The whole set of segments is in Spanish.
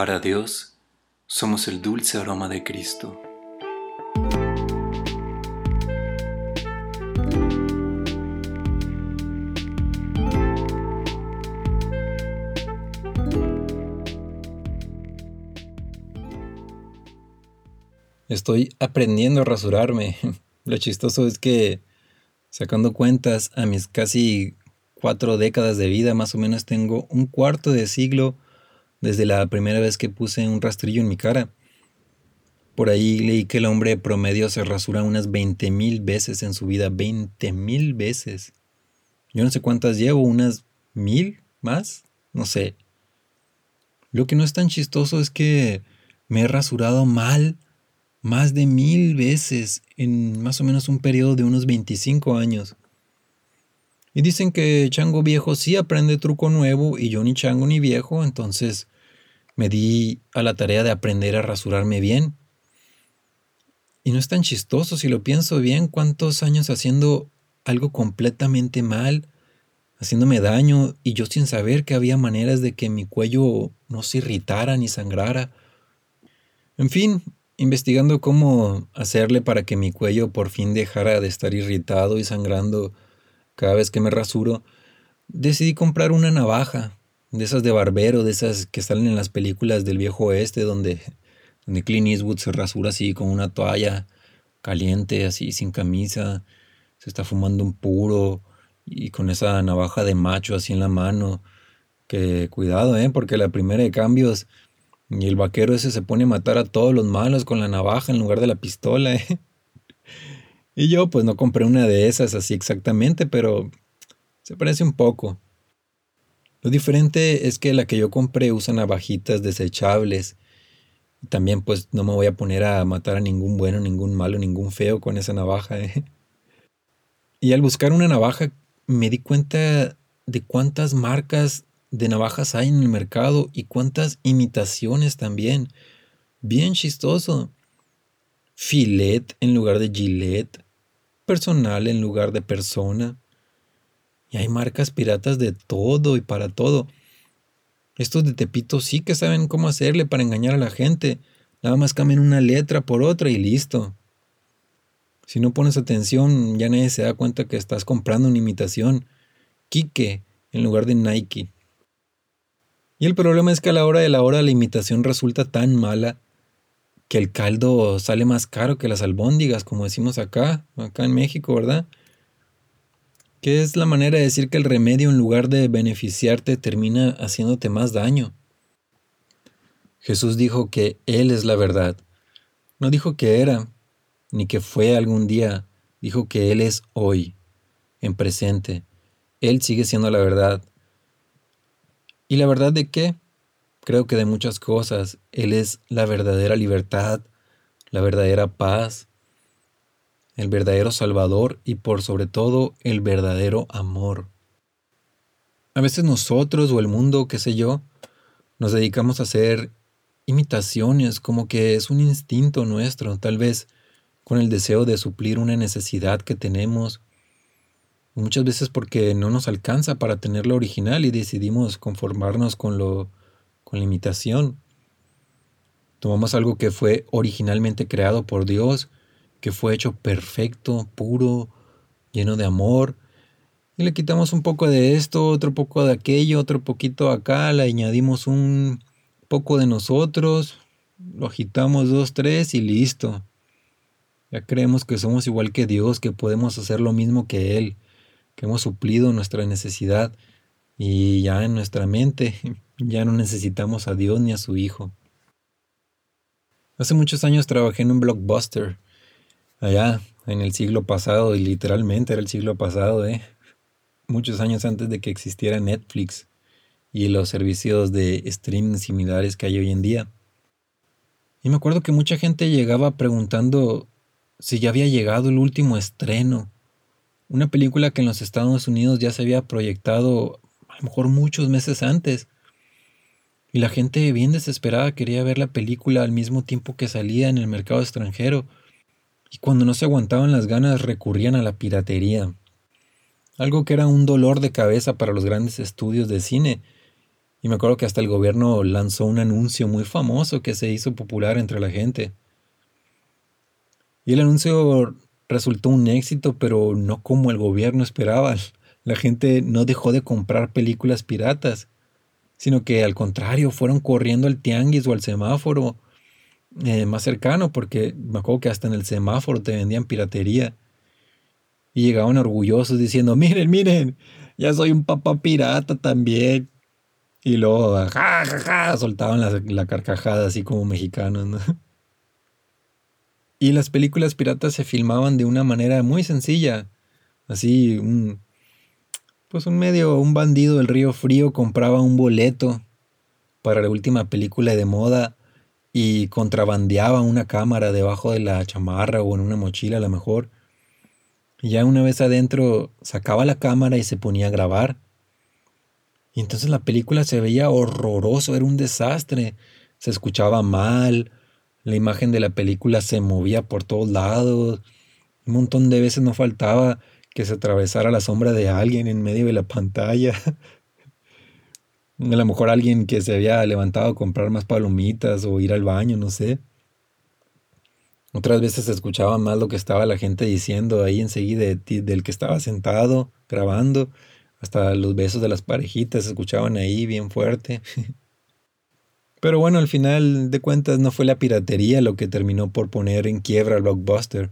Para Dios, somos el dulce aroma de Cristo. Estoy aprendiendo a rasurarme. Lo chistoso es que, sacando cuentas a mis casi cuatro décadas de vida, más o menos tengo un cuarto de siglo desde la primera vez que puse un rastrillo en mi cara. Por ahí leí que el hombre promedio se rasura unas 20 mil veces en su vida. 20 mil veces. Yo no sé cuántas llevo, unas mil más, no sé. Lo que no es tan chistoso es que me he rasurado mal más de mil veces en más o menos un periodo de unos 25 años. Y dicen que Chango viejo sí aprende truco nuevo y yo ni Chango ni viejo, entonces me di a la tarea de aprender a rasurarme bien. Y no es tan chistoso si lo pienso bien, cuántos años haciendo algo completamente mal, haciéndome daño y yo sin saber que había maneras de que mi cuello no se irritara ni sangrara. En fin, investigando cómo hacerle para que mi cuello por fin dejara de estar irritado y sangrando cada vez que me rasuro, decidí comprar una navaja, de esas de barbero, de esas que salen en las películas del viejo oeste, donde, donde Clint Eastwood se rasura así con una toalla caliente, así sin camisa, se está fumando un puro y con esa navaja de macho así en la mano. Que cuidado, ¿eh? porque la primera de cambios y el vaquero ese se pone a matar a todos los malos con la navaja en lugar de la pistola. ¿eh? Y yo pues no compré una de esas así exactamente, pero se parece un poco. Lo diferente es que la que yo compré usa navajitas desechables. También pues no me voy a poner a matar a ningún bueno, ningún malo, ningún feo con esa navaja. ¿eh? Y al buscar una navaja me di cuenta de cuántas marcas de navajas hay en el mercado y cuántas imitaciones también. Bien chistoso. Filet en lugar de Gillette. Personal en lugar de persona. Y hay marcas piratas de todo y para todo. Estos de Tepito sí que saben cómo hacerle para engañar a la gente. Nada más cambian una letra por otra y listo. Si no pones atención, ya nadie se da cuenta que estás comprando una imitación. Kike en lugar de Nike. Y el problema es que a la hora de la hora la imitación resulta tan mala que el caldo sale más caro que las albóndigas, como decimos acá, acá en México, ¿verdad? Que es la manera de decir que el remedio en lugar de beneficiarte termina haciéndote más daño. Jesús dijo que Él es la verdad. No dijo que era, ni que fue algún día, dijo que Él es hoy, en presente. Él sigue siendo la verdad. ¿Y la verdad de qué? Creo que de muchas cosas. Él es la verdadera libertad, la verdadera paz, el verdadero Salvador y por sobre todo el verdadero amor. A veces nosotros o el mundo, qué sé yo, nos dedicamos a hacer imitaciones como que es un instinto nuestro, tal vez con el deseo de suplir una necesidad que tenemos Muchas veces porque no nos alcanza para tener lo original y decidimos conformarnos con lo con la imitación. Tomamos algo que fue originalmente creado por Dios, que fue hecho perfecto, puro, lleno de amor, y le quitamos un poco de esto, otro poco de aquello, otro poquito acá, le añadimos un poco de nosotros, lo agitamos dos, tres y listo. Ya creemos que somos igual que Dios, que podemos hacer lo mismo que Él que hemos suplido nuestra necesidad y ya en nuestra mente ya no necesitamos a Dios ni a su Hijo. Hace muchos años trabajé en un blockbuster, allá en el siglo pasado, y literalmente era el siglo pasado, ¿eh? muchos años antes de que existiera Netflix y los servicios de streaming similares que hay hoy en día. Y me acuerdo que mucha gente llegaba preguntando si ya había llegado el último estreno una película que en los Estados Unidos ya se había proyectado a lo mejor muchos meses antes. Y la gente bien desesperada quería ver la película al mismo tiempo que salía en el mercado extranjero. Y cuando no se aguantaban las ganas recurrían a la piratería. Algo que era un dolor de cabeza para los grandes estudios de cine. Y me acuerdo que hasta el gobierno lanzó un anuncio muy famoso que se hizo popular entre la gente. Y el anuncio resultó un éxito, pero no como el gobierno esperaba. La gente no dejó de comprar películas piratas, sino que al contrario fueron corriendo al tianguis o al semáforo eh, más cercano, porque me acuerdo que hasta en el semáforo te vendían piratería. Y llegaban orgullosos diciendo, miren, miren, ya soy un papá pirata también. Y luego, ja, ja, ja, soltaban la, carcajada así como mexicanos, ¿no? Y las películas piratas se filmaban de una manera muy sencilla. Así, un, pues un medio, un bandido del río frío compraba un boleto para la última película de moda y contrabandeaba una cámara debajo de la chamarra o en una mochila a lo mejor. Y ya una vez adentro sacaba la cámara y se ponía a grabar. Y entonces la película se veía horroroso, era un desastre. Se escuchaba mal, la imagen de la película se movía por todos lados. Un montón de veces no faltaba que se atravesara la sombra de alguien en medio de la pantalla. A lo mejor alguien que se había levantado a comprar más palomitas o ir al baño, no sé. Otras veces escuchaba más lo que estaba la gente diciendo ahí enseguida del que estaba sentado grabando. Hasta los besos de las parejitas se escuchaban ahí bien fuerte. Pero bueno, al final de cuentas no fue la piratería lo que terminó por poner en quiebra al blockbuster.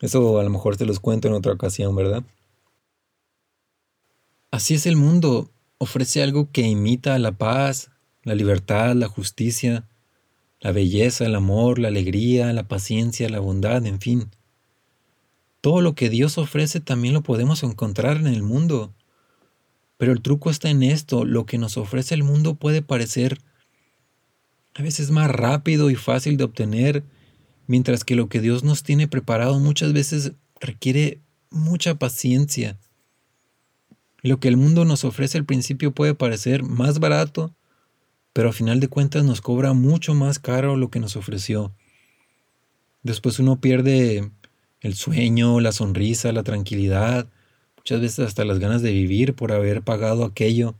Eso a lo mejor te los cuento en otra ocasión, ¿verdad? Así es el mundo ofrece algo que imita la paz, la libertad, la justicia, la belleza, el amor, la alegría, la paciencia, la bondad, en fin. Todo lo que Dios ofrece también lo podemos encontrar en el mundo. Pero el truco está en esto, lo que nos ofrece el mundo puede parecer a veces más rápido y fácil de obtener, mientras que lo que Dios nos tiene preparado muchas veces requiere mucha paciencia, lo que el mundo nos ofrece al principio puede parecer más barato, pero a final de cuentas nos cobra mucho más caro lo que nos ofreció. Después uno pierde el sueño, la sonrisa, la tranquilidad, muchas veces hasta las ganas de vivir por haber pagado aquello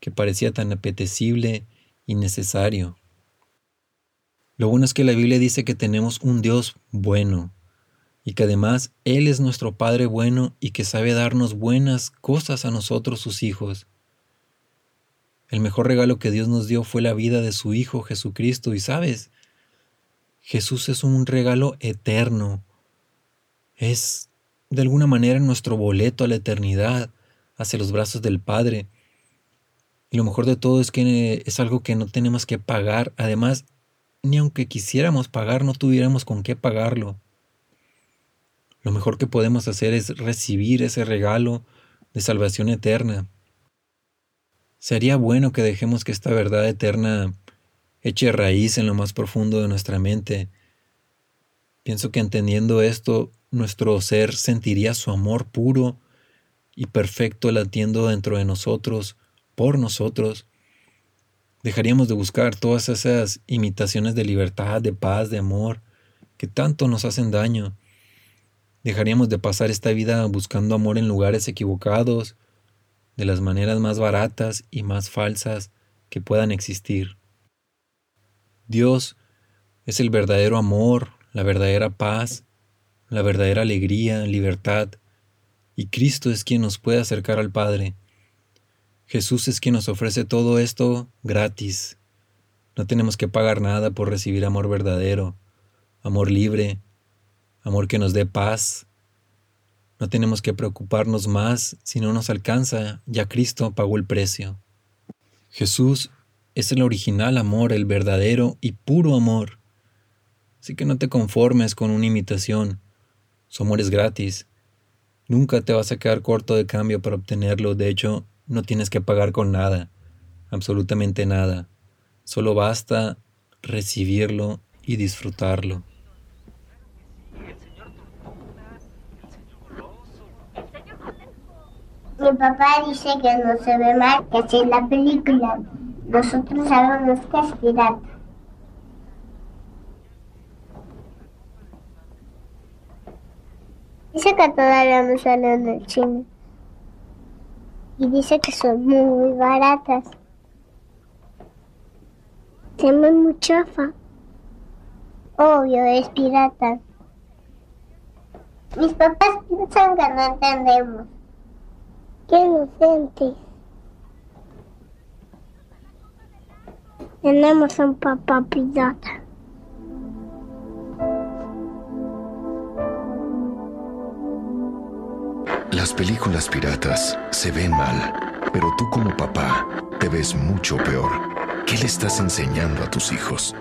que parecía tan apetecible y necesario. Lo bueno es que la Biblia dice que tenemos un Dios bueno, y que además Él es nuestro Padre bueno y que sabe darnos buenas cosas a nosotros sus hijos. El mejor regalo que Dios nos dio fue la vida de su Hijo Jesucristo y sabes, Jesús es un regalo eterno. Es de alguna manera nuestro boleto a la eternidad, hacia los brazos del Padre. Y lo mejor de todo es que es algo que no tenemos que pagar. Además, ni aunque quisiéramos pagar, no tuviéramos con qué pagarlo. Lo mejor que podemos hacer es recibir ese regalo de salvación eterna. Sería bueno que dejemos que esta verdad eterna eche raíz en lo más profundo de nuestra mente. Pienso que entendiendo esto, nuestro ser sentiría su amor puro y perfecto latiendo dentro de nosotros, por nosotros. Dejaríamos de buscar todas esas imitaciones de libertad, de paz, de amor, que tanto nos hacen daño Dejaríamos de pasar esta vida buscando amor en lugares equivocados, de las maneras más baratas y más falsas que puedan existir. Dios es el verdadero amor, la verdadera paz, la verdadera alegría, libertad, y Cristo es quien nos puede acercar al Padre. Jesús es quien nos ofrece todo esto gratis. No tenemos que pagar nada por recibir amor verdadero, amor libre, amor que nos dé paz. No tenemos que preocuparnos más si no nos alcanza, ya Cristo pagó el precio. Jesús es el original amor, el verdadero y puro amor. Así que no te conformes con una imitación. Su amor es gratis. Nunca te vas a quedar corto de cambio para obtenerlo. De hecho, no tienes que pagar con nada, absolutamente nada. Solo basta recibirlo y disfrutarlo. Mi papá dice que no se ve mal que en la película. Nosotros sabemos que es pirata. Dice que todavía no salen del chino. Y dice que son muy baratas. Se ve muy chafa. Obvio, es pirata. Mis papás piensan que no entendemos. Qué inocentes. Tenemos un papá pirata. Las películas piratas se ven mal, pero tú como papá te ves mucho peor. ¿Qué le estás enseñando a tus hijos?